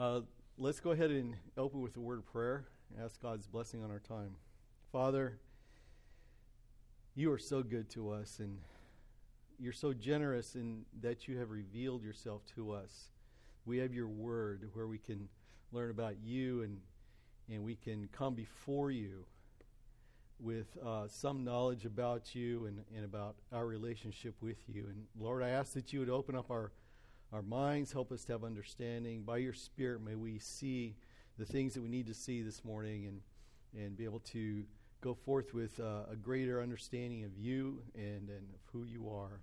Uh, let's go ahead and open with a word of prayer. Ask God's blessing on our time. Father, you are so good to us, and you're so generous in that you have revealed yourself to us. We have your word where we can learn about you and, and we can come before you with uh, some knowledge about you and, and about our relationship with you. And Lord, I ask that you would open up our, our minds, help us to have understanding. By your Spirit, may we see the things that we need to see this morning and, and be able to go forth with uh, a greater understanding of you and, and of who you are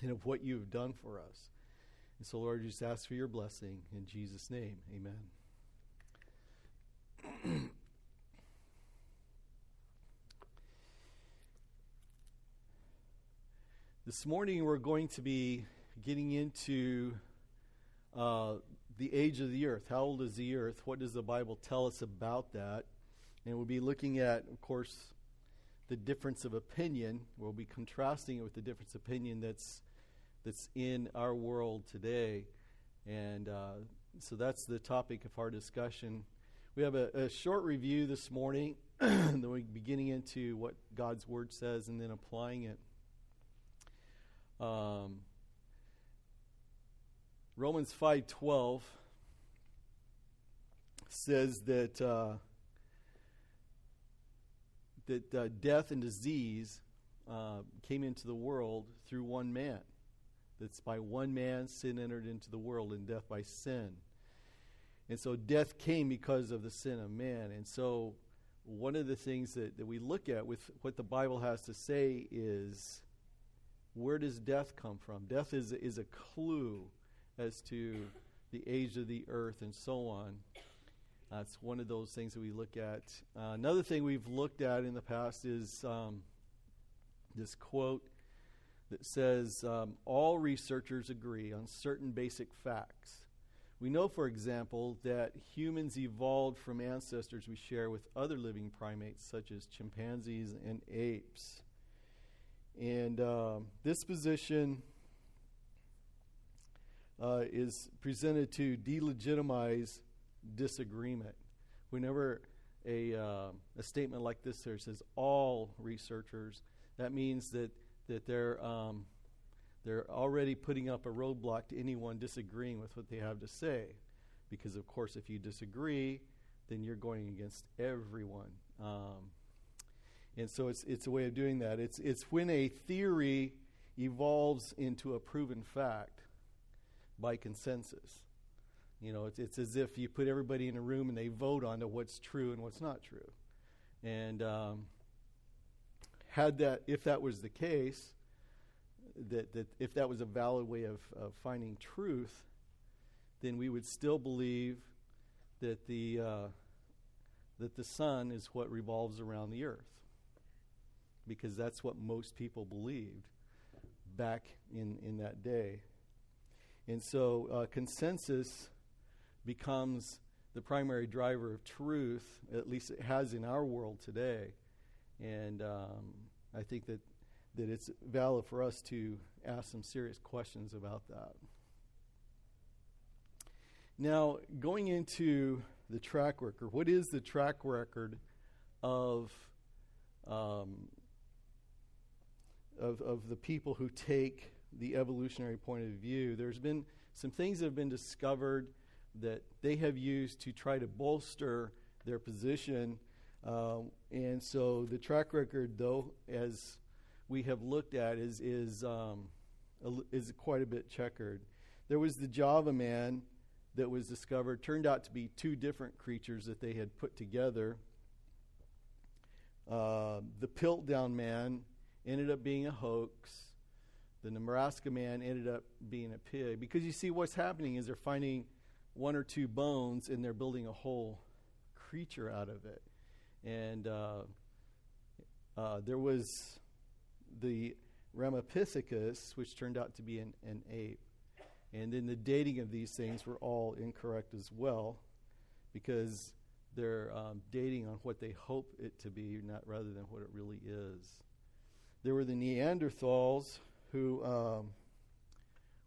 and of what you have done for us. And so, Lord, just ask for your blessing in Jesus' name. Amen. This morning we're going to be getting into uh, the age of the earth. How old is the earth? What does the Bible tell us about that? And we'll be looking at, of course, the difference of opinion. We'll be contrasting it with the difference of opinion that's that's in our world today, and uh, so that's the topic of our discussion. We have a, a short review this morning, then we're beginning into what God's Word says, and then applying it. Um, Romans 5:12 says that uh, that uh, death and disease uh, came into the world through one man. That's by one man sin entered into the world, and death by sin. And so death came because of the sin of man. And so one of the things that, that we look at with what the Bible has to say is where does death come from? Death is, is a clue as to the age of the earth and so on. That's one of those things that we look at. Uh, another thing we've looked at in the past is um, this quote that says um, All researchers agree on certain basic facts. We know, for example, that humans evolved from ancestors we share with other living primates, such as chimpanzees and apes. And um, this position uh, is presented to delegitimize disagreement. Whenever a, uh, a statement like this there says all researchers, that means that, that they're, um, they're already putting up a roadblock to anyone disagreeing with what they have to say. Because, of course, if you disagree, then you're going against everyone. Um, and so it's, it's a way of doing that. It's, it's when a theory evolves into a proven fact by consensus. You know, it's, it's as if you put everybody in a room and they vote on what's true and what's not true. And um, had that, if that was the case, that, that if that was a valid way of, of finding truth, then we would still believe that the, uh, that the sun is what revolves around the earth because that's what most people believed back in, in that day. And so uh, consensus becomes the primary driver of truth, at least it has in our world today. And um, I think that, that it's valid for us to ask some serious questions about that. Now, going into the track record, what is the track record of um, of, of the people who take the evolutionary point of view. There's been some things that have been discovered that they have used to try to bolster their position. Uh, and so the track record, though, as we have looked at, is, is, um, is quite a bit checkered. There was the Java man that was discovered, turned out to be two different creatures that they had put together. Uh, the Piltdown man ended up being a hoax. The Nebraska man ended up being a pig. Because you see, what's happening is they're finding one or two bones and they're building a whole creature out of it. And uh, uh, there was the Ramapithecus, which turned out to be an, an ape. And then the dating of these things were all incorrect as well because they're um, dating on what they hope it to be, not rather than what it really is. There were the Neanderthals who um,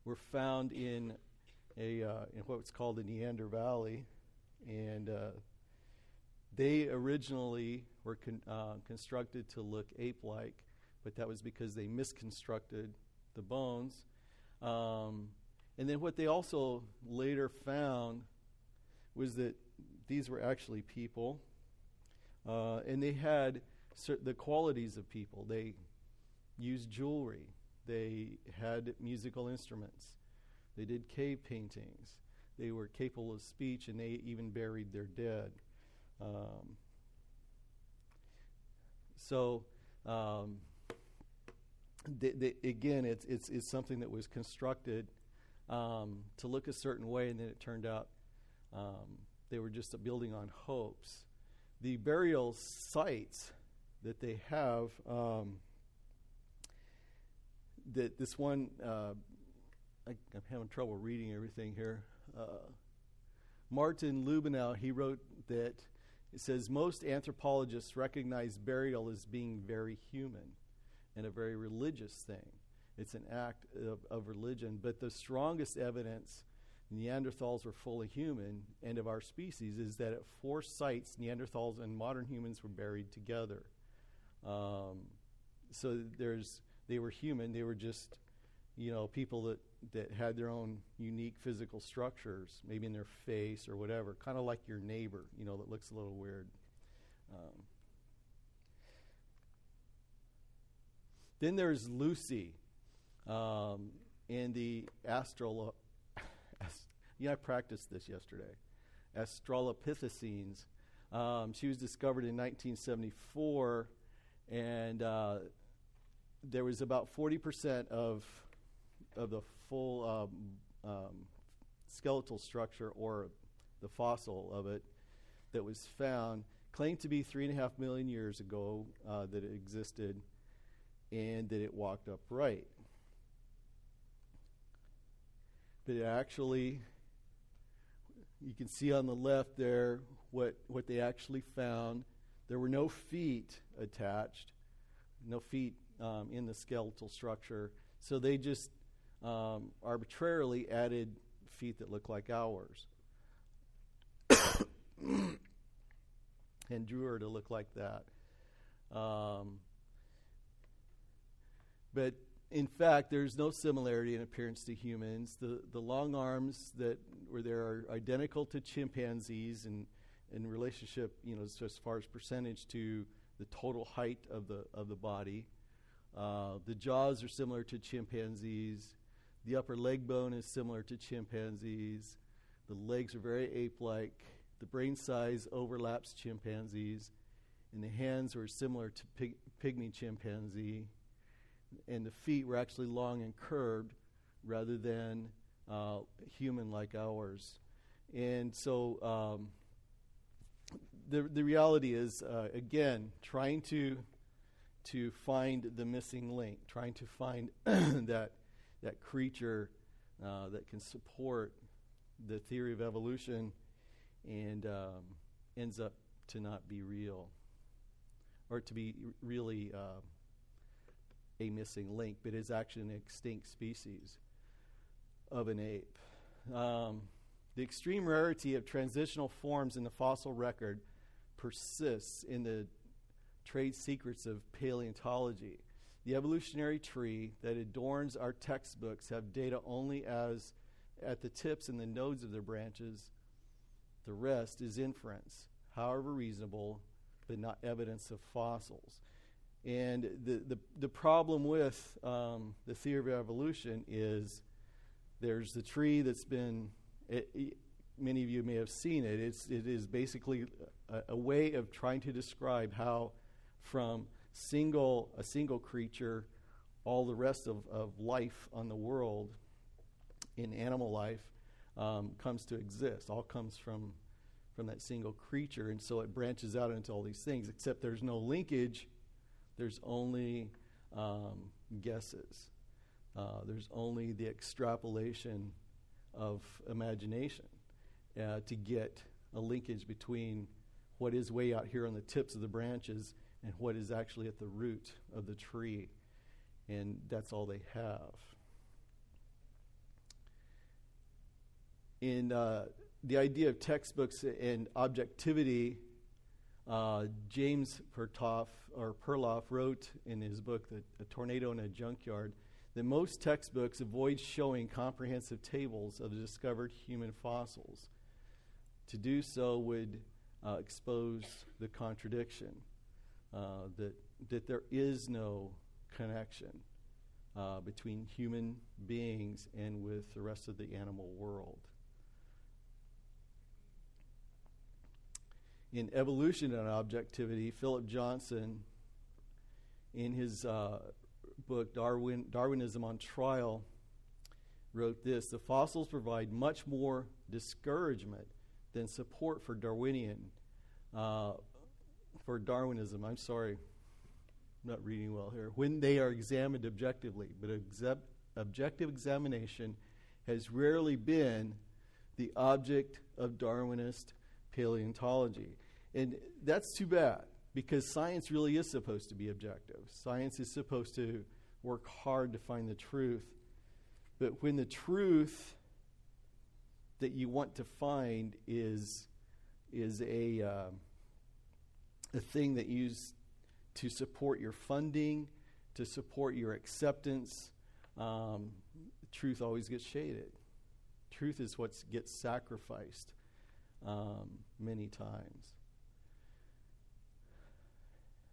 were found in a uh, in what's called the Neander Valley, and uh, they originally were con- uh, constructed to look ape-like, but that was because they misconstructed the bones. Um, and then what they also later found was that these were actually people, uh, and they had the qualities of people. They used jewelry. They had musical instruments. They did cave paintings. They were capable of speech, and they even buried their dead. Um, so, um, again, it's, it's, it's something that was constructed um, to look a certain way, and then it turned out um, they were just building on hopes. The burial sites that they have, um, that this one, uh, I, am having trouble reading everything here. Uh, Martin Lubenow, he wrote that it says most anthropologists recognize burial as being very human and a very religious thing. It's an act of, of religion. But the strongest evidence Neanderthals were fully human and of our species is that at four sites, Neanderthals and modern humans were buried together. Um, so there's they were human. They were just you know people that that had their own unique physical structures, maybe in their face or whatever, kind of like your neighbor, you know, that looks a little weird. Um, then there's Lucy um, in the astral. yeah, I practiced this yesterday. Australopithecines. Um, she was discovered in 1974, and uh, there was about 40% of of the full um, um, skeletal structure or the fossil of it that was found claimed to be three and a half million years ago uh, that it existed and that it walked upright. But it actually, you can see on the left there what, what they actually found. There were no feet attached, no feet um, in the skeletal structure. So they just um, arbitrarily added feet that look like ours and drew her to look like that. Um, but in fact, there's no similarity in appearance to humans. The, the long arms that were there are identical to chimpanzees and in relationship, you know, as far as percentage to the total height of the, of the body. Uh, the jaws are similar to chimpanzees. The upper leg bone is similar to chimpanzees. The legs are very ape like. The brain size overlaps chimpanzees. And the hands were similar to pig- pygmy chimpanzee. And the feet were actually long and curved rather than uh, human like ours. And so um, the, the reality is, uh, again, trying to, to find the missing link, trying to find that that creature uh, that can support the theory of evolution and um, ends up to not be real or to be really uh, a missing link, but is actually an extinct species of an ape. Um, the extreme rarity of transitional forms in the fossil record persists in the trade secrets of paleontology. The evolutionary tree that adorns our textbooks have data only as at the tips and the nodes of their branches. The rest is inference, however reasonable, but not evidence of fossils. And the, the, the problem with um, the theory of evolution is there's the tree that's been, it, it, many of you may have seen it. It's, it is basically a, a way of trying to describe how from single a single creature, all the rest of, of life on the world in animal life um, comes to exist. All comes from from that single creature, and so it branches out into all these things. Except there's no linkage. There's only um, guesses. Uh, there's only the extrapolation of imagination uh, to get a linkage between what is way out here on the tips of the branches and what is actually at the root of the tree. And that's all they have. in uh, the idea of textbooks and objectivity, uh, James Pertoff or Perloff wrote in his book, the, "A Tornado in a Junkyard," that most textbooks avoid showing comprehensive tables of the discovered human fossils. To do so would uh, expose the contradiction uh, that that there is no connection uh, between human beings and with the rest of the animal world. In Evolution and Objectivity, Philip Johnson, in his uh, book Darwin, Darwinism on Trial, wrote this The fossils provide much more discouragement than support for Darwinian, uh, for Darwinism. I'm sorry, I'm not reading well here. When they are examined objectively, but objective examination has rarely been the object of Darwinist paleontology. And that's too bad because science really is supposed to be objective. Science is supposed to work hard to find the truth. But when the truth that you want to find is, is a, uh, a thing that you use to support your funding, to support your acceptance. Um, truth always gets shaded. Truth is what gets sacrificed um, many times.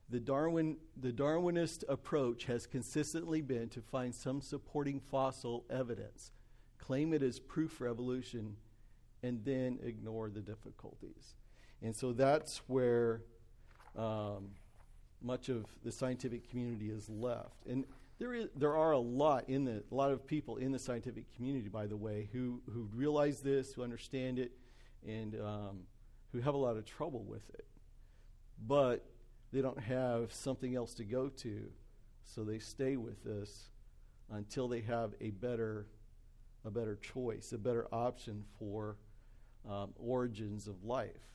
The, Darwin, the Darwinist approach has consistently been to find some supporting fossil evidence, claim it as proof for evolution, and then ignore the difficulties. And so that's where um, much of the scientific community is left. And there, is, there are a lot in the, a lot of people in the scientific community, by the way, who, who realize this, who understand it, and um, who have a lot of trouble with it. But they don't have something else to go to, so they stay with this until they have a better, a better choice, a better option for um, origins of life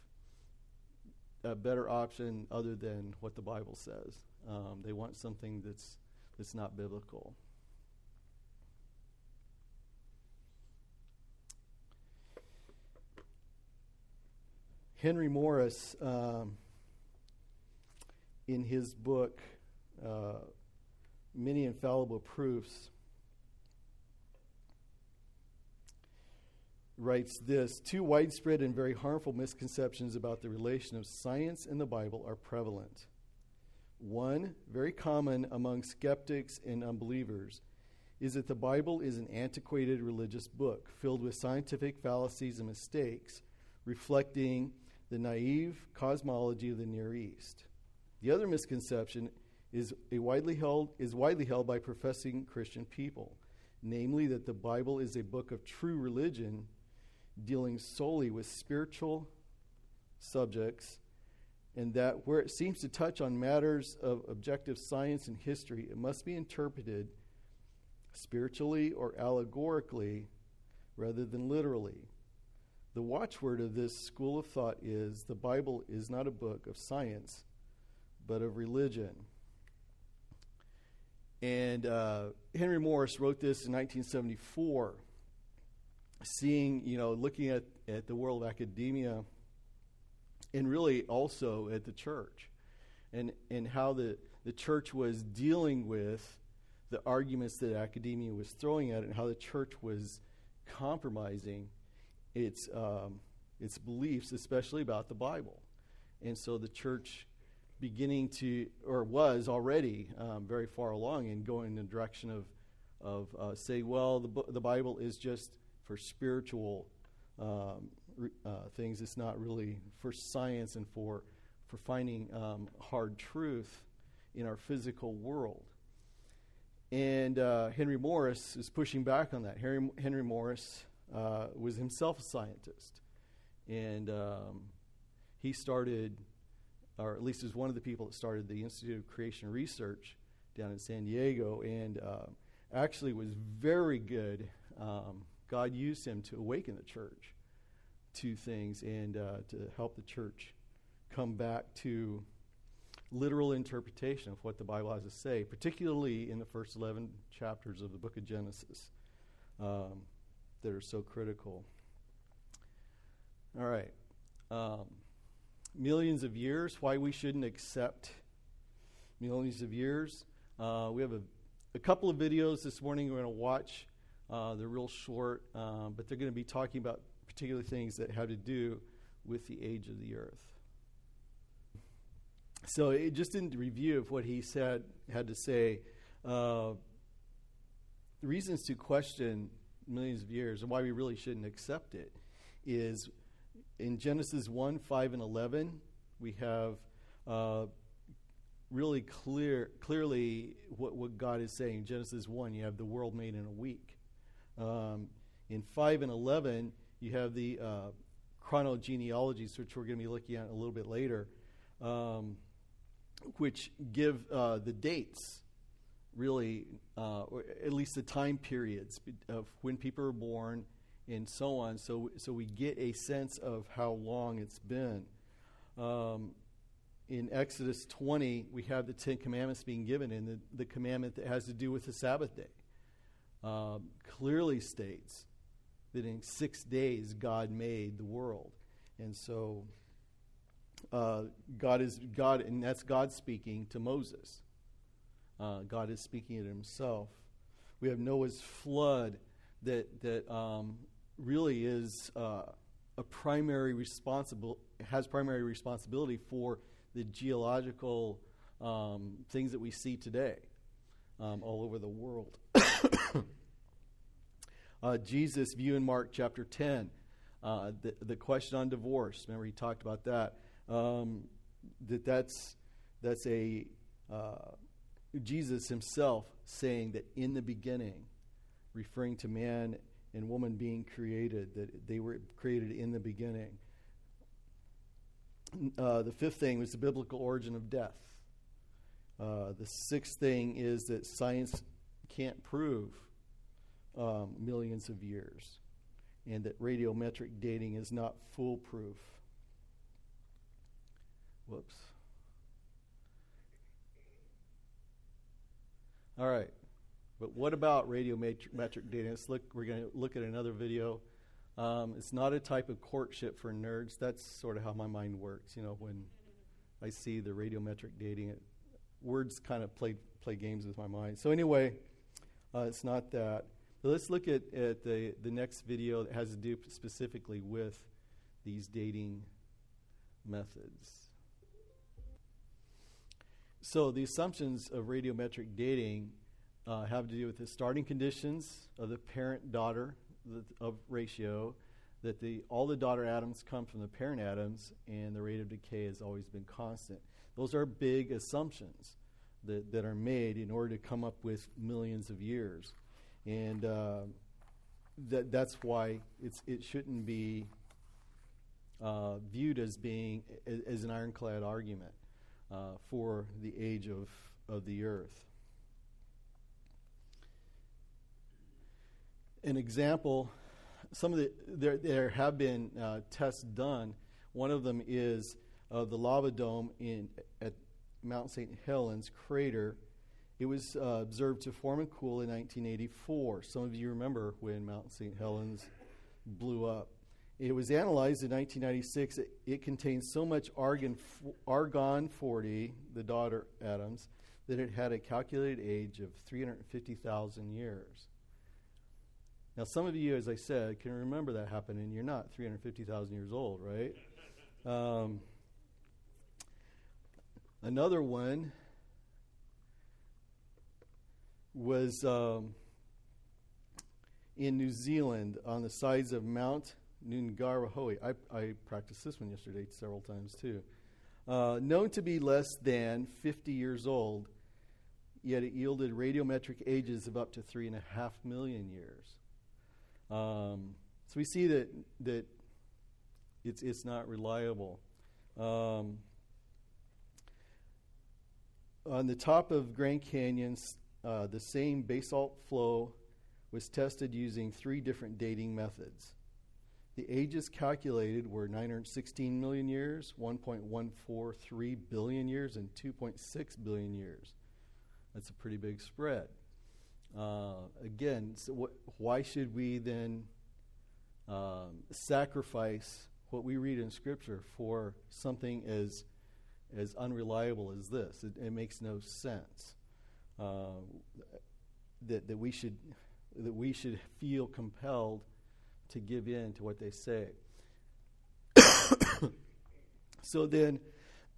a better option other than what the Bible says. Um, they want something that's that's not biblical. Henry Morris, um, in his book, uh, Many Infallible Proofs, writes this Two widespread and very harmful misconceptions about the relation of science and the Bible are prevalent. One, very common among skeptics and unbelievers, is that the Bible is an antiquated religious book filled with scientific fallacies and mistakes, reflecting the naive cosmology of the Near East. The other misconception is, widely held, is widely held by professing Christian people, namely that the Bible is a book of true religion dealing solely with spiritual subjects, and that where it seems to touch on matters of objective science and history, it must be interpreted spiritually or allegorically rather than literally. The watchword of this school of thought is the Bible is not a book of science, but of religion. And uh, Henry Morris wrote this in 1974 seeing, you know, looking at, at the world of academia and really also at the church and, and how the, the church was dealing with the arguments that academia was throwing at it and how the church was compromising its, um, its beliefs, especially about the Bible. And so the church beginning to, or was already um, very far along in going in the direction of, of uh, say, well, the, the Bible is just for spiritual um, uh, things. It's not really for science and for for finding um, hard truth in our physical world. And uh, Henry Morris is pushing back on that. Henry, Henry Morris uh, was himself a scientist, and um, he started, or at least is one of the people that started the Institute of Creation Research down in San Diego, and uh, actually was very good um, God used him to awaken the church to things and uh, to help the church come back to literal interpretation of what the Bible has to say, particularly in the first 11 chapters of the book of Genesis um, that are so critical. All right. Um, millions of years, why we shouldn't accept millions of years. Uh, we have a, a, couple of videos this morning we're going to watch. Uh, they're real short, um, but they're going to be talking about particular things that have to do with the age of the earth. So, it, just in review of what he said, had to say, uh, reasons to question millions of years and why we really shouldn't accept it is in Genesis 1, 5, and 11, we have uh, really clear, clearly what, what God is saying. Genesis 1, you have the world made in a week. Um, in 5 and 11, you have the uh, chronogenealogies, which we're going to be looking at a little bit later, um, which give uh, the dates, really, uh, or at least the time periods of when people are born and so on. So, so we get a sense of how long it's been. Um, in Exodus 20, we have the Ten Commandments being given, and the, the commandment that has to do with the Sabbath day um, clearly states that in six days God made the world. And so uh, God is God, and that's God speaking to Moses. Uh, God is speaking to himself. We have Noah's flood that, that um, really is uh, a primary responsible has primary responsibility for the geological um, things that we see today um, all over the world. Uh, Jesus' view in Mark chapter 10, uh, the, the question on divorce. Remember, he talked about that. Um, that that's that's a uh, Jesus himself saying that in the beginning, referring to man and woman being created, that they were created in the beginning. Uh, the fifth thing was the biblical origin of death. Uh, the sixth thing is that science can't prove um, millions of years, and that radiometric dating is not foolproof. Whoops. All right. But what about radiometric dating? Let's look, we're going to look at another video. Um, it's not a type of courtship for nerds. That's sort of how my mind works. You know, when I see the radiometric dating, it, words kind of play play games with my mind. So anyway, uh, it's not that. But let's look at, at the, the next video that has to do specifically with these dating methods. So the assumptions of radiometric dating uh, have to do with the starting conditions of the parent daughter of ratio, that the, all the daughter atoms come from the parent atoms, and the rate of decay has always been constant. Those are big assumptions that, that are made in order to come up with millions of years. And uh, that, that's why it's, it shouldn't be uh, viewed as being as an ironclad argument uh, for the age of, of the earth. an example, some of the there, there have been uh, tests done. One of them is uh, the lava dome in at Mount St. Helens crater. It was uh, observed to form and cool in 1984. Some of you remember when Mount St. Helens blew up. It was analyzed in 1996. It, it contains so much argon, argon 40, the daughter atoms, that it had a calculated age of 350,000 years. Now, some of you, as I said, can remember that happening. You're not 350,000 years old, right? Um, another one was um, in New Zealand on the sides of Mount Ngauruhoe. I, I practiced this one yesterday several times too. Uh, known to be less than 50 years old, yet it yielded radiometric ages of up to three and a half million years. Um, so we see that that it's it's not reliable. Um, on the top of Grand Canyon, uh, the same basalt flow was tested using three different dating methods. The ages calculated were 916 million years, 1.143 billion years, and 2.6 billion years. That's a pretty big spread. Uh, again, so why should we then um, sacrifice what we read in Scripture for something as as unreliable as this. It, it makes no sense. Uh, that that we should that we should feel compelled to give in to what they say. so then,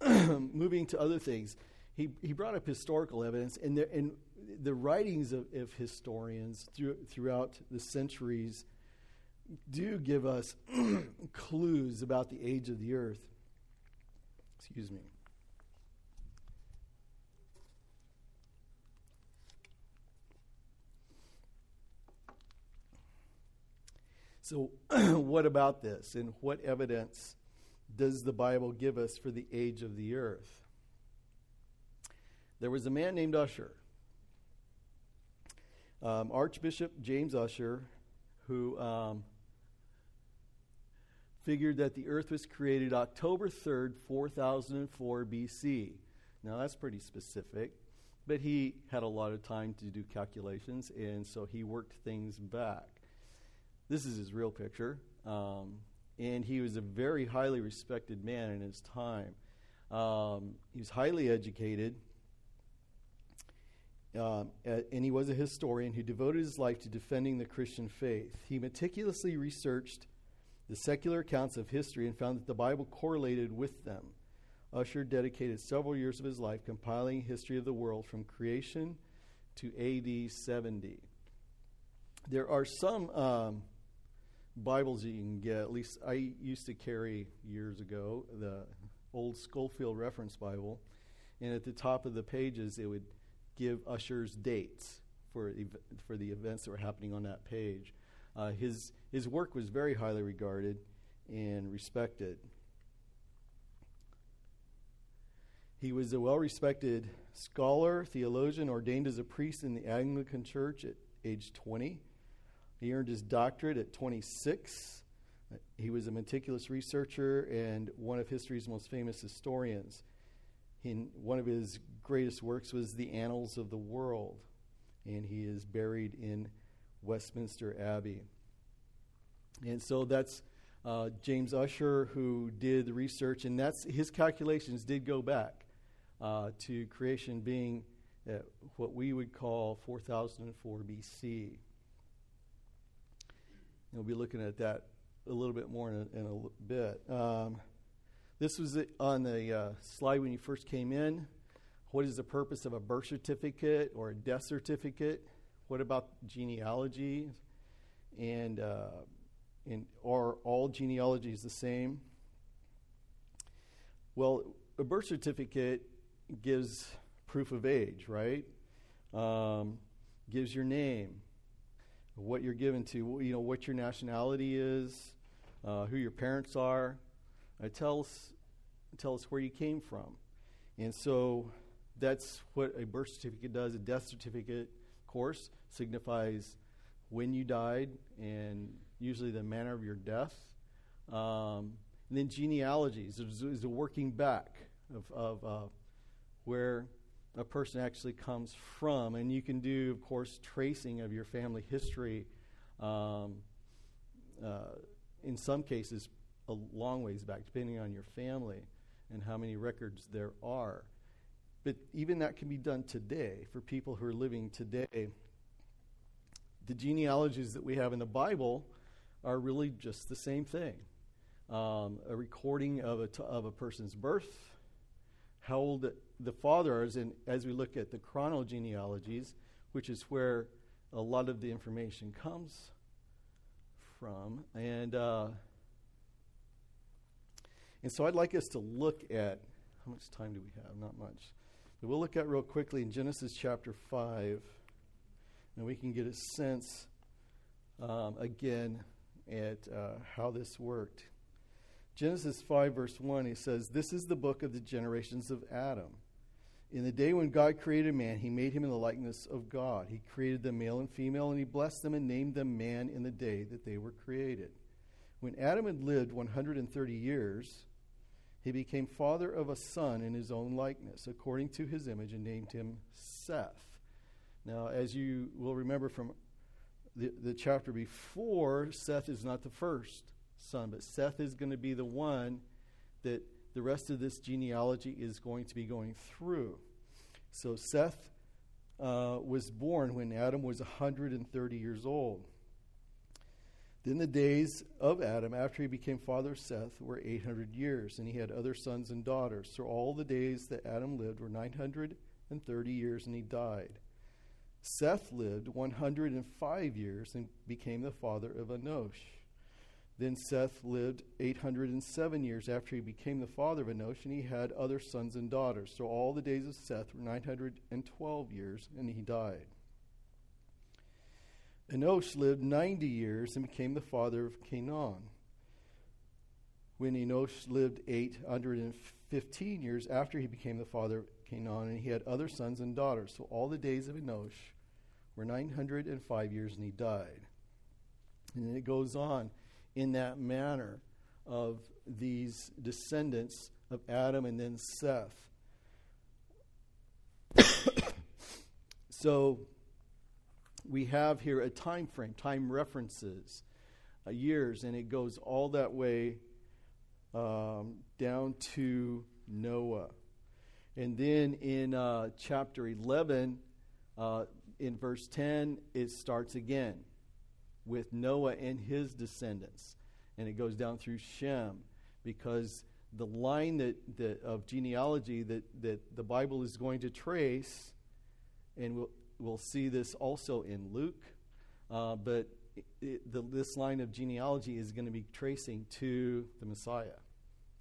moving to other things, he, he brought up historical evidence, and, there, and the writings of, of historians through, throughout the centuries do give us clues about the age of the earth. Excuse me. So, what about this? And what evidence does the Bible give us for the age of the earth? There was a man named Ussher, um, Archbishop James Ussher, who um, figured that the earth was created October 3rd, 4004 BC. Now, that's pretty specific, but he had a lot of time to do calculations, and so he worked things back. This is his real picture. Um, and he was a very highly respected man in his time. Um, he was highly educated, um, and he was a historian who devoted his life to defending the Christian faith. He meticulously researched the secular accounts of history and found that the Bible correlated with them. Ussher dedicated several years of his life compiling history of the world from creation to AD 70. There are some um, Bibles you can get. At least I used to carry years ago the old Scofield Reference Bible, and at the top of the pages it would give Ussher's dates for for the events that were happening on that page. Uh, his his work was very highly regarded and respected. He was a well respected scholar, theologian, ordained as a priest in the Anglican Church at age 20. He earned his doctorate at 26. He was a meticulous researcher and one of history's most famous historians. He, one of his greatest works was The Annals of the World, and he is buried in Westminster Abbey. And so that's uh, James Ussher who did the research, and that's his calculations did go back uh, to creation being at what we would call 4004 BC. We'll be looking at that a little bit more in a, in a bit. Um, this was on the uh, slide when you first came in. What is the purpose of a birth certificate or a death certificate? What about genealogy? And, uh, and are all genealogies the same? Well, a birth certificate gives proof of age, right? Um, gives your name, what you're given to, you know, what your nationality is, uh, who your parents are. Uh, tell us, tell us where you came from, and so that's what a birth certificate does. A death certificate, course, signifies when you died and usually the manner of your death. Um, and then genealogies is, is a working back of, of uh, where a person actually comes from. And you can do, of course, tracing of your family history. Um, uh, in some cases, a long ways back, depending on your family and how many records there are. But even that can be done today for people who are living today. The genealogies that we have in the Bible are really just the same thing um, a recording of a, t- of a person's birth, how old the fathers, and as we look at the chronogenealogies, which is where a lot of the information comes from, and uh, and so I'd like us to look at how much time do we have? Not much. But we'll look at real quickly in Genesis chapter five, and we can get a sense um, again at uh, how this worked. Genesis 5, verse 1, he says, This is the book of the generations of Adam. In the day when God created man, he made him in the likeness of God. He created them male and female, and he blessed them and named them man in the day that they were created. When Adam had lived 130 years, he became father of a son in his own likeness, according to his image, and named him Seth. Now, as you will remember from the, the chapter before, Seth is not the first son. But Seth is going to be the one that the rest of this genealogy is going to be going through. So Seth uh, was born when Adam was 130 years old. Then the days of Adam, after he became father of Seth, were 800 years, and he had other sons and daughters. So all the days that Adam lived were 930 years, and he died. Seth lived 105 years and became the father of Enosh. Then Seth lived 807 years after he became the father of Enosh, and he had other sons and daughters. So all the days of Seth were 912 years, and he died. Enosh lived 90 years and became the father of Canaan. When Enosh lived 815 years after he became the father of Canaan, and he had other sons and daughters. So all the days of Enosh were 905 years, and he died. And then it goes on in that manner of these descendants of Adam and then Seth. so we have here a time frame, time references, uh, years, and it goes all that way um, down to Noah. And then in uh, chapter 11, uh, in verse 10, it starts again with Noah and his descendants. And it goes down through Shem because the line that, that of genealogy that, that the Bible is going to trace, and we'll, we'll see this also in Luke, uh, but it, the, this line of genealogy is going to be tracing to the Messiah,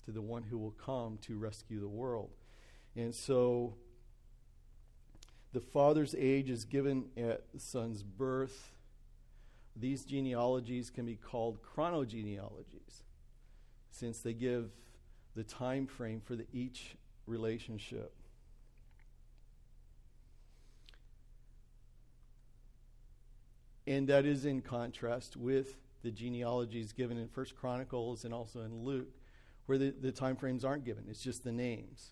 to the one who will come to rescue the world. And so the father's age is given at the son's birth. These genealogies can be called chronogenealogies, since they give the time frame for the, each relationship. And that is in contrast with the genealogies given in First Chronicles and also in Luke, where the, the time frames aren't given. It's just the names.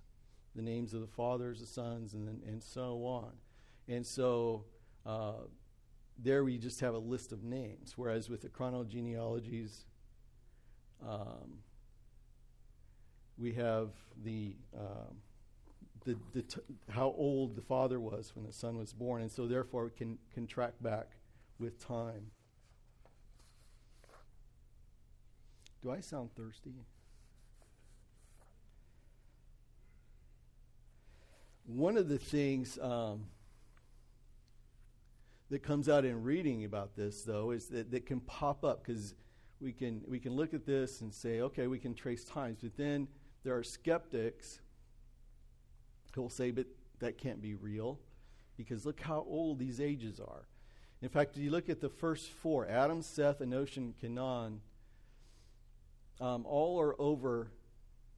The names of the fathers, the sons, and, and so on. And so uh, there we just have a list of names, whereas with the chronogenealogies, um, we have the, um, the, the t- how old the father was when the son was born, and so therefore we can, can track back with time. Do I sound thirsty? One of the things um, that comes out in reading about this, though, is that that can pop up because we can we can look at this and say, okay, we can trace times, but then there are skeptics who will say, but that can't be real because look how old these ages are. In fact, if you look at the first four Adam, Seth, Enosh, and Canaan, um, all are over,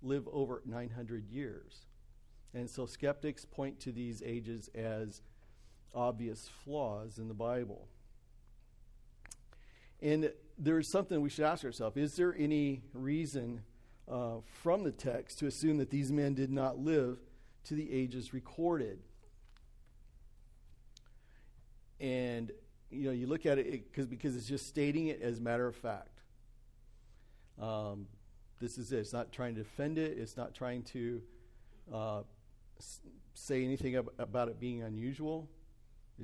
live over 900 years. And so skeptics point to these ages as obvious flaws in the Bible. And there is something we should ask ourselves is there any reason uh, from the text to assume that these men did not live to the ages recorded? And you know, you look at it because because it's just stating it as a matter of fact. Um, this is it. It's not trying to defend it. It's not trying to uh, say anything ab- about it being unusual.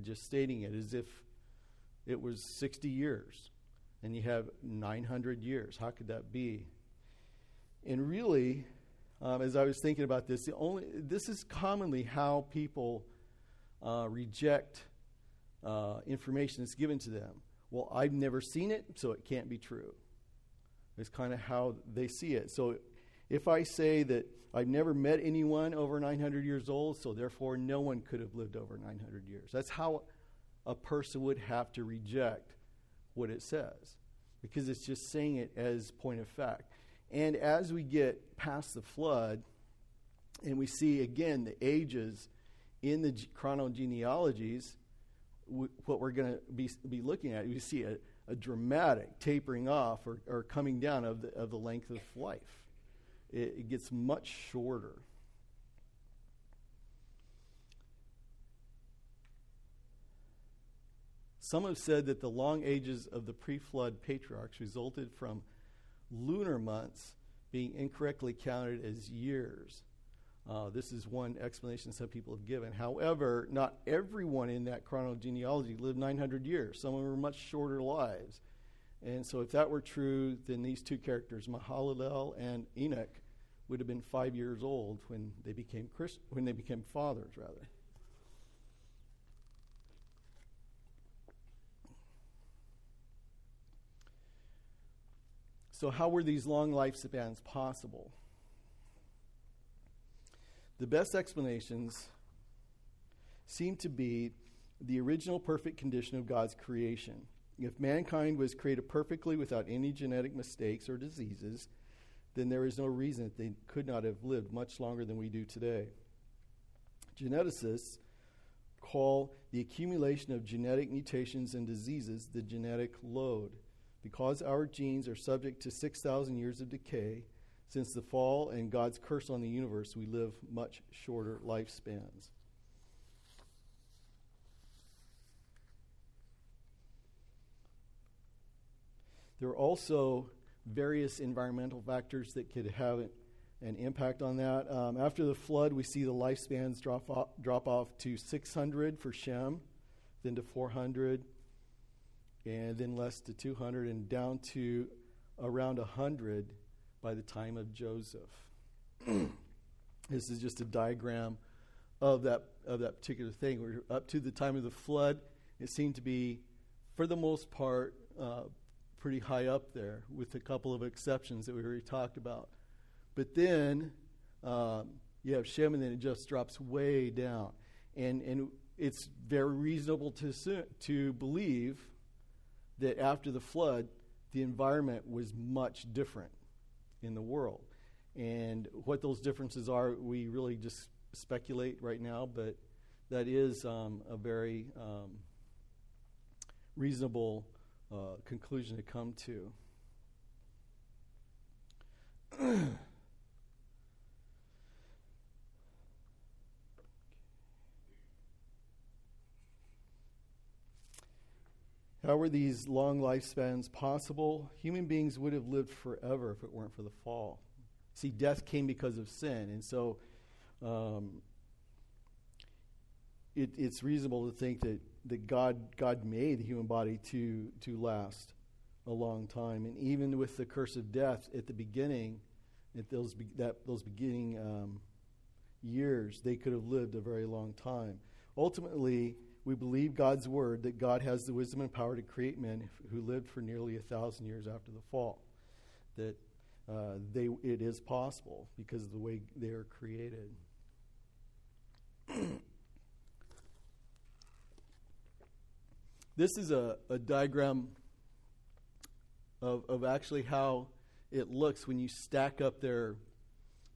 Just stating it as if it was 60 years and you have 900 years. How could that be? And really, um, as I was thinking about this, the only this is commonly how people uh, reject uh, information that's given to them. Well, I've never seen it, so it can't be true. It's kind of how they see it. So if I say that I've never met anyone over 900 years old, so therefore no one could have lived over 900 years, that's how a person would have to reject what it says because it's just saying it as point of fact. And as we get past the flood and we see again the ages in the chronogenealogies, what we're going to be, be looking at, we see a, a dramatic tapering off or, or, coming down of the, of the length of life. It, it gets much shorter. Some have said that the long ages of the pre flood patriarchs resulted from lunar months being incorrectly counted as years. Uh, this is one explanation some people have given. However, not everyone in that chronogenealogy lived 900 years. Some of were much shorter lives. And so, if that were true, then these two characters, Mahalalel and Enoch, would have been five years old when they became Christ- when they became fathers, rather. So, how were these long lifespans possible? The best explanations seem to be the original perfect condition of God's creation. If mankind was created perfectly without any genetic mistakes or diseases, then there is no reason that they could not have lived much longer than we do today. Geneticists call the accumulation of genetic mutations and diseases the genetic load. Because our genes are subject to 6,000 years of decay, since the fall and God's curse on the universe, we live much shorter lifespans. There are also various environmental factors that could have an impact on that. Um, after the flood, we see the lifespans drop off, drop off to 600 for Shem, then to 400, and then less to 200, and down to around 100 by the time of Joseph. this is just a diagram of that of that particular thing. We're up to the time of the flood. It seemed to be, for the most part, uh, pretty high up there, with a couple of exceptions that we already talked about. But then um, you have Shem, and then it just drops way down, and and it's very reasonable to to believe that after the flood, the environment was much different in the world. And what those differences are, we really just speculate right now, but that is um, a very um, reasonable uh, conclusion to come to. How were these long lifespans possible? Human beings would have lived forever if it weren't for the fall. See, death came because of sin, and so um, it, it's reasonable to think that, that God, God made the human body to, to last a long time. And even with the curse of death at the beginning, at those, be, that, those beginning um, years, they could have lived a very long time. Ultimately, we believe God's word that God has the wisdom and power to create men who lived for nearly a thousand years after the fall. That uh, they, it is possible because of the way they are created. this is a, a diagram of, of actually how it looks when you stack up their,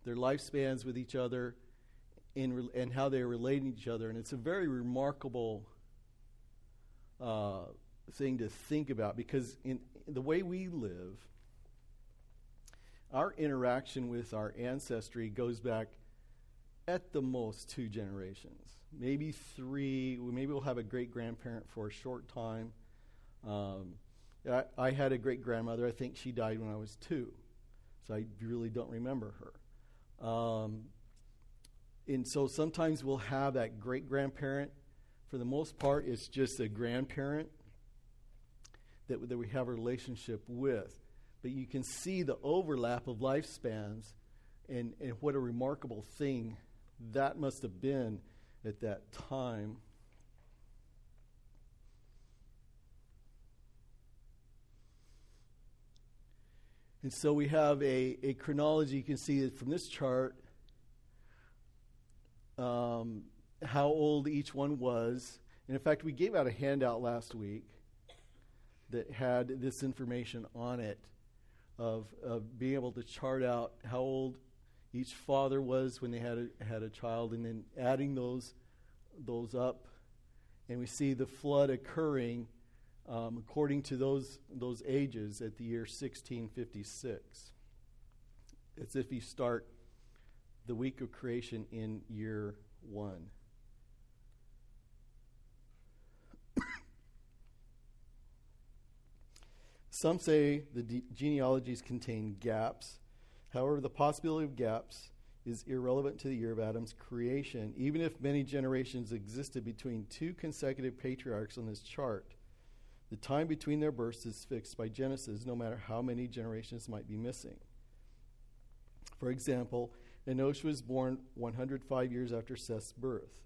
their lifespans with each other in, and how they're relating to each other. And it's a very remarkable uh, thing to think about because in, in the way we live, our interaction with our ancestry goes back at the most two generations, maybe three. Maybe we'll have a great grandparent for a short time. Um, I, I, had a great grandmother. I think she died when I was two, so I really don't remember her. Um, and so sometimes we'll have that great grandparent. For the most part, it's just a grandparent that, that we have a relationship with. But you can see the overlap of lifespans and, and what a remarkable thing that must have been at that time. And so we have a, a chronology. You can see from this chart um, how old each one was. And in fact, we gave out a handout last week that had this information on it of, of being able to chart out how old each father was when they had a, had a child and then adding those, those up. And we see the flood occurring um, according to those, those ages at the year 1656. It's if you start the week of creation in year one. Some say the de- genealogies contain gaps. However, the possibility of gaps is irrelevant to the year of Adam's creation, even if many generations existed between two consecutive patriarchs on this chart. The time between their births is fixed by Genesis, no matter how many generations might be missing. For example, Enosh was born 105 years after Seth's birth.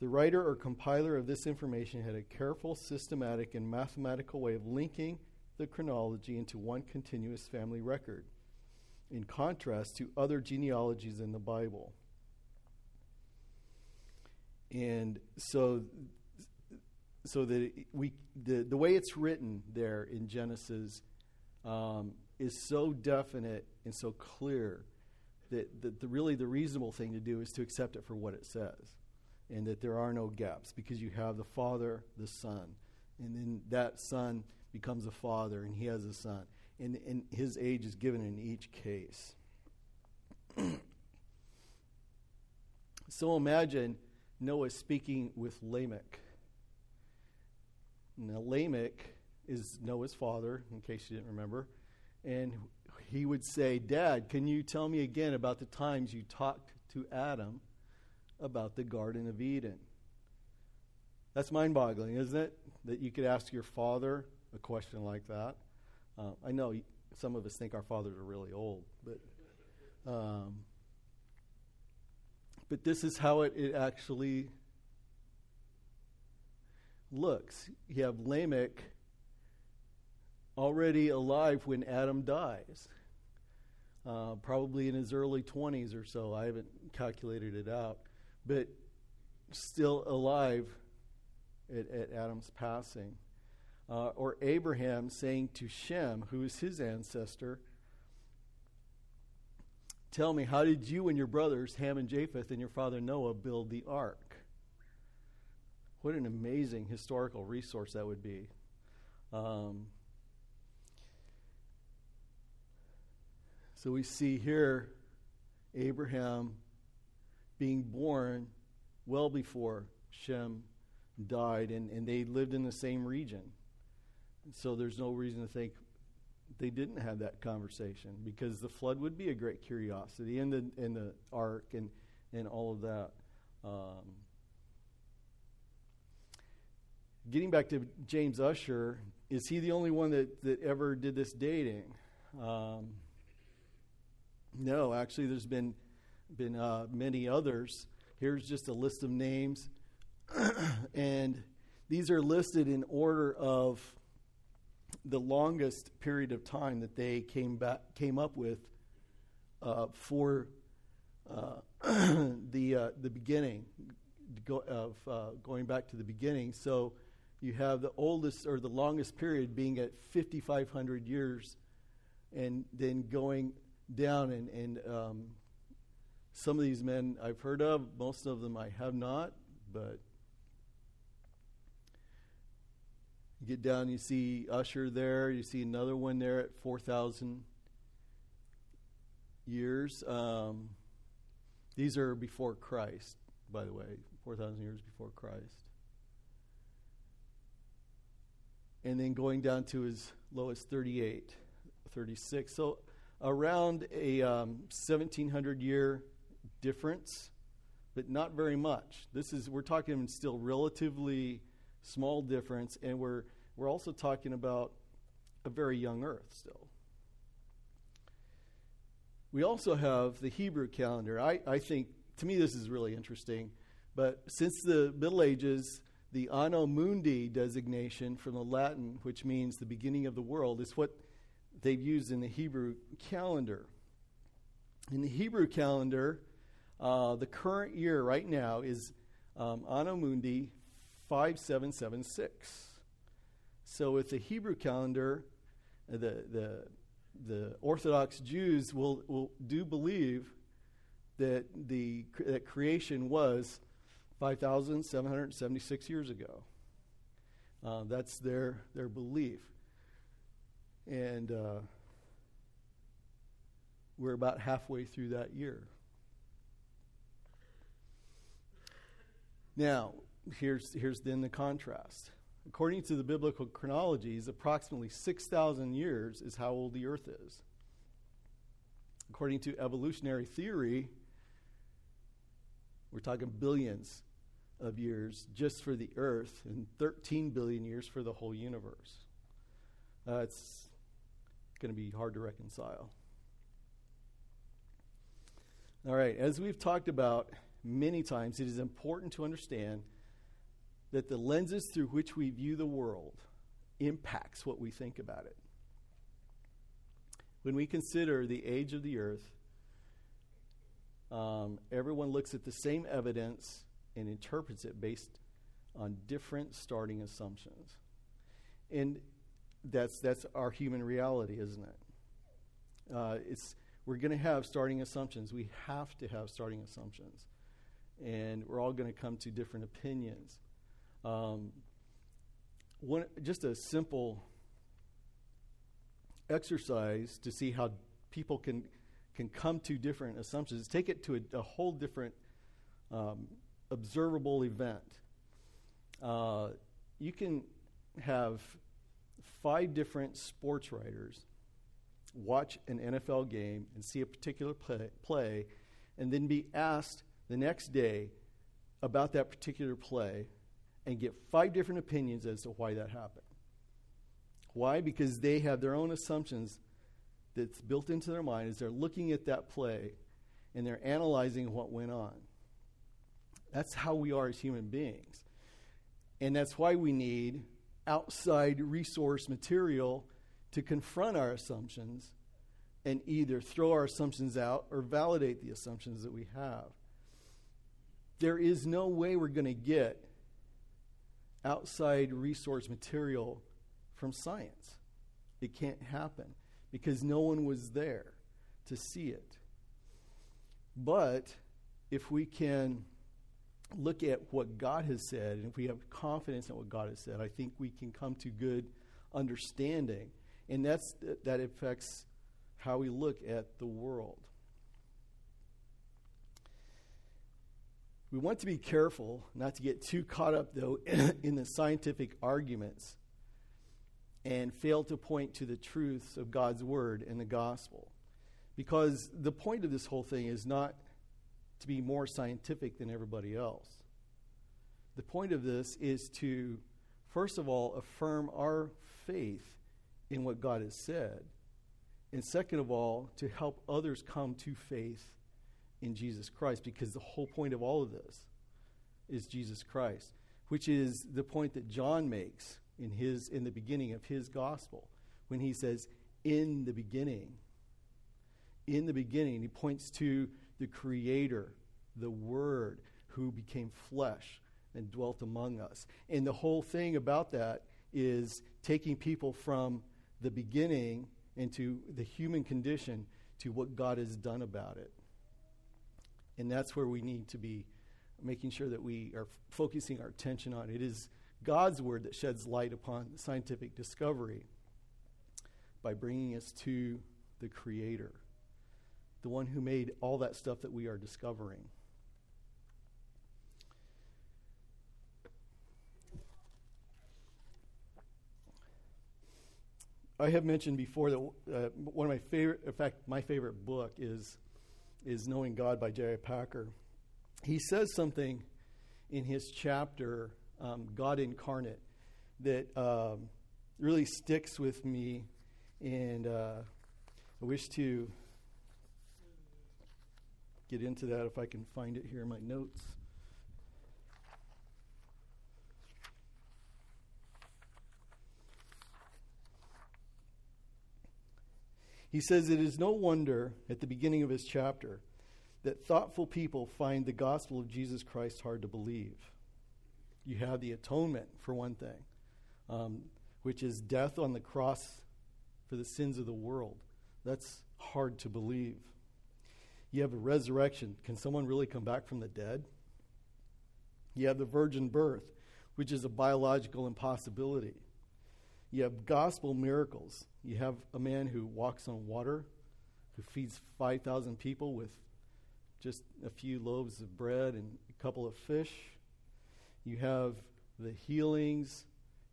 The writer or compiler of this information had a careful, systematic, and mathematical way of linking the chronology into one continuous family record, in contrast to other genealogies in the Bible. And so, so that we, the, the way it's written there in Genesis um, is so definite and so clear that, that the, really the reasonable thing to do is to accept it for what it says and that there are no gaps because you have the Father, the Son, and then that Son becomes a father and he has a son. And, and his age is given in each case. so imagine Noah speaking with Lamech. Now, Lamech is Noah's father, in case you didn't remember. And he would say, Dad, can you tell me again about the times you talked to Adam about the Garden of Eden? That's mind boggling, isn't it? That you could ask your father a question like that. Uh, I know some of us think our fathers are really old, but um, but this is how it, it actually looks. You have Lamech already alive when Adam dies, uh, probably in his early 20s or so. I haven't calculated it out, but still alive at, at Adam's passing uh, or Abraham saying to Shem, who is his ancestor, Tell me, how did you and your brothers, Ham and Japheth, and your father Noah build the ark? What an amazing historical resource that would be. Um, so we see here Abraham being born well before Shem died, and, and they lived in the same region. So there's no reason to think they didn't have that conversation because the flood would be a great curiosity and the and the ark and and all of that. Um, getting back to James Ussher, is he the only one that, that ever did this dating? Um, no, actually, there's been been uh, many others. Here's just a list of names, and these are listed in order of the longest period of time that they came back came up with uh, for uh, the uh, the beginning go, of uh, going back to the beginning. So you have the oldest or the longest period being at 5,500 years, and then going down and and um, some of these men I've heard of, most of them I have not, but You get down, you see Ussher there. You see another one there at 4,000 years. Um, these are before Christ, by the way, 4,000 years before Christ. And then going down to as low as 38, 36. So around a um, 1,700 year difference, but not very much. This is, we're talking still relatively small difference, and we're, we're also talking about a very young earth still. We also have the Hebrew calendar. I, I think, to me, this is really interesting. But since the Middle Ages, the Anno Mundi designation from the Latin, which means the beginning of the world, is what they've used in the Hebrew calendar. In the Hebrew calendar, uh, the current year right now is um, Anno Mundi 5776. So with the Hebrew calendar, the, the, the Orthodox Jews will, will do believe that, the, that creation was 5,776 years ago. Uh, that's their, their belief. And uh, we're about halfway through that year. Now, here's, here's then the contrast. according to the biblical chronologies, approximately 6,000 years is how old the earth is. According to evolutionary theory, we're talking billions of years just for the earth and 13 billion years for the whole universe. Uh, it's going to be hard to reconcile. All right, as we've talked about many times, it is important to understand that the lenses through which we view the world impacts what we think about it. When we consider the age of the earth, um, everyone looks at the same evidence and interprets it based on different starting assumptions. And that's, that's our human reality, isn't it? Uh, it's, we're going to have starting assumptions. We have to have starting assumptions. And we're all going to come to different opinions. Um, one, just a simple exercise to see how people can, can come to different assumptions. Take it to a, a whole different um, observable event. Uh, you can have five different sports writers watch an NFL game and see a particular play, play, and then be asked the next day about that particular play and get five different opinions as to why that happened. Why? Because they have their own assumptions that's built into their mind as they're looking at that play and they're analyzing what went on. That's how we are as human beings. And that's why we need outside resource material to confront our assumptions and either throw our assumptions out or validate the assumptions that we have. There is no way we're going to get outside resource material from science. It can't happen because no one was there to see it. But if we can look at what God has said, and if we have confidence in what God has said, I think we can come to good understanding. And that's, that affects how we look at the world. We want to be careful not to get too caught up, though, in the scientific arguments and fail to point to the truths of God's word and the gospel. Because the point of this whole thing is not to be more scientific than everybody else. The point of this is to, first of all, affirm our faith in what God has said. And second of all, to help others come to faith in Jesus Christ, because the whole point of all of this is Jesus Christ, which is the point that John makes in his in the beginning of his gospel when he says in the beginning in the beginning he points to the creator the word who became flesh and dwelt among us. And the whole thing about that is taking people from the beginning into the human condition to what God has done about it and that's where we need to be making sure that we are focusing our attention on it is God's word that sheds light upon scientific discovery by bringing us to the Creator, the one who made all that stuff that we are discovering. I have mentioned before that uh, one of my favorite, in fact, my favorite book is is Knowing God by J.I. Packer. He says something in his chapter um, God incarnate that um, really sticks with me, and uh, I wish to get into that if I can find it here in my notes. He says, It is no wonder at the beginning of his chapter that thoughtful people find the gospel of Jesus Christ hard to believe. You have the atonement, for one thing, um, which is death on the cross for the sins of the world. That's hard to believe. You have a resurrection. Can someone really come back from the dead? You have the virgin birth, which is a biological impossibility. You have gospel miracles. You have a man who walks on water, who feeds 5,000 people with just a few loaves of bread and a couple of fish. You have the healings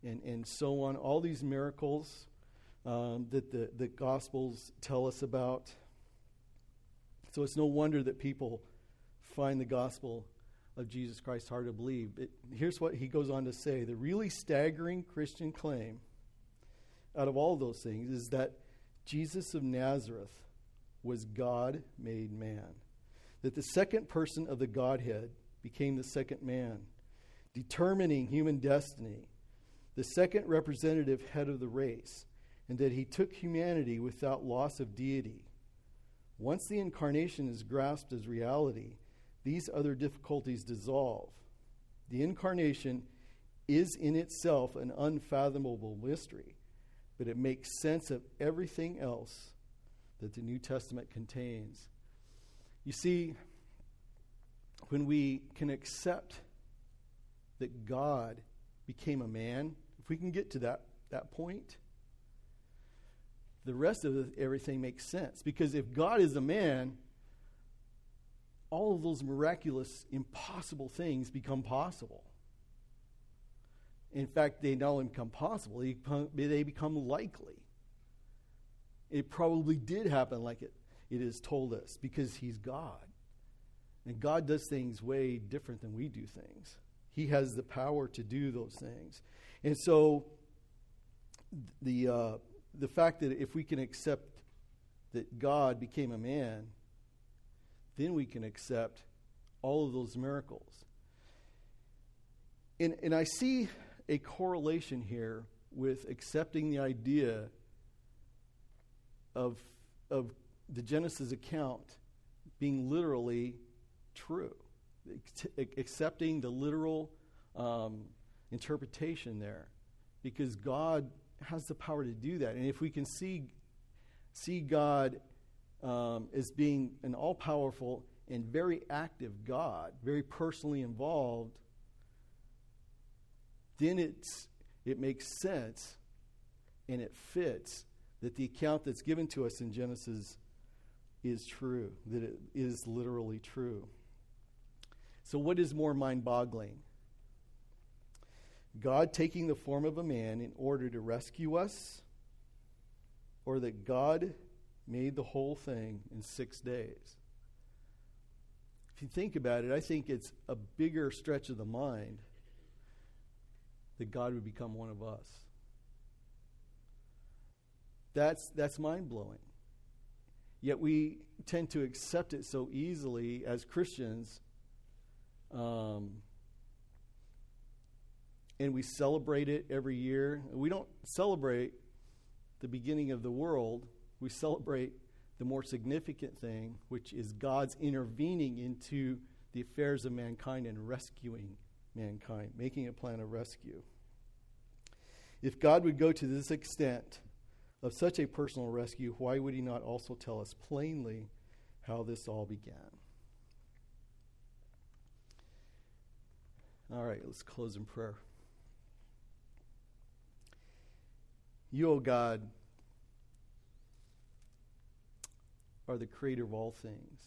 and, and so on. All these miracles um, that the, the Gospels tell us about. So it's no wonder that people find the gospel of Jesus Christ hard to believe. But here's what he goes on to say the really staggering Christian claim out of all those things is that Jesus of Nazareth was God made man. That the second person of the Godhead became the second man, determining human destiny, the second representative head of the race, and that he took humanity without loss of deity. Once the incarnation is grasped as reality, these other difficulties dissolve. The incarnation is in itself an unfathomable mystery, but it makes sense of everything else that the New Testament contains. You see, when we can accept that God became a man, if we can get to that, that point, the rest of everything makes sense. Because if God is a man, all of those miraculous, impossible things become possible. In fact, they not only become possible, they become, likely. It probably did happen like it, it is told us because he's God. And God does things way different than we do things. He has the power to do those things. And so the, uh, the fact that if we can accept that God became a man then we can accept all of those miracles. And, and I see a correlation here with accepting the idea of, of the Genesis account being literally true, accepting the literal um, interpretation there, because God has the power to do that. And if we can see, see God um, as being an all powerful and very active God, very personally involved, then it's, it makes sense and it fits that the account that's given to us in Genesis is true, that it is literally true. So, what is more mind boggling? God taking the form of a man in order to rescue us, or that God made the whole thing in six days. If you think about it, I think it's a bigger stretch of the mind that God would become one of us. That's, that's mind blowing. Yet we tend to accept it so easily as Christians. Um, and we celebrate it every year. We don't celebrate the beginning of the world we celebrate the more significant thing, which is God's intervening into the affairs of mankind and rescuing mankind, making a plan of rescue. If God would go to this extent of such a personal rescue, why would He not also tell us plainly how this all began? All right, let's close in prayer. You, O oh God, are the creator of all things.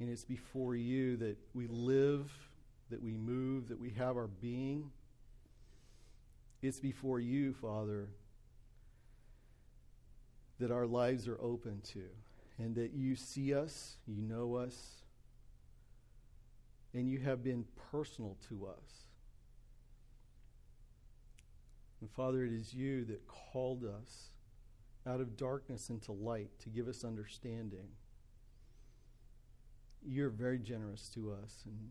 And it's before you that we live, that we move, that we have our being. It's before you, Father, that our lives are open to, and that you see us, you know us, and you have been personal to us. And Father, it is you that called us out of darkness into light to give us understanding. You're very generous to us. And,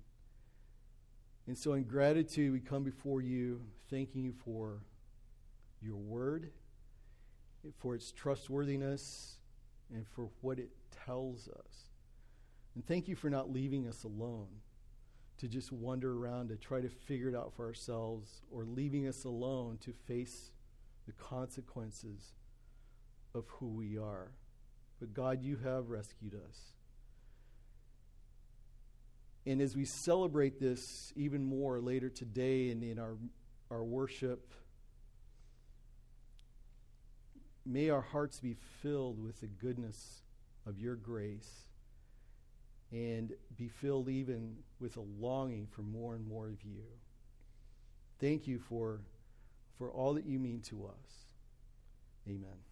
and so, in gratitude, we come before you, thanking you for your word, for its trustworthiness, and for what it tells us. And thank you for not leaving us alone to just wander around to try to figure it out for ourselves or leaving us alone to face the consequences of who we are. But God, you have rescued us. And as we celebrate this even more later today and in our, our worship, may our hearts be filled with the goodness of your grace and be filled even with a longing for more and more of you. Thank you for, for all that you mean to us. Amen.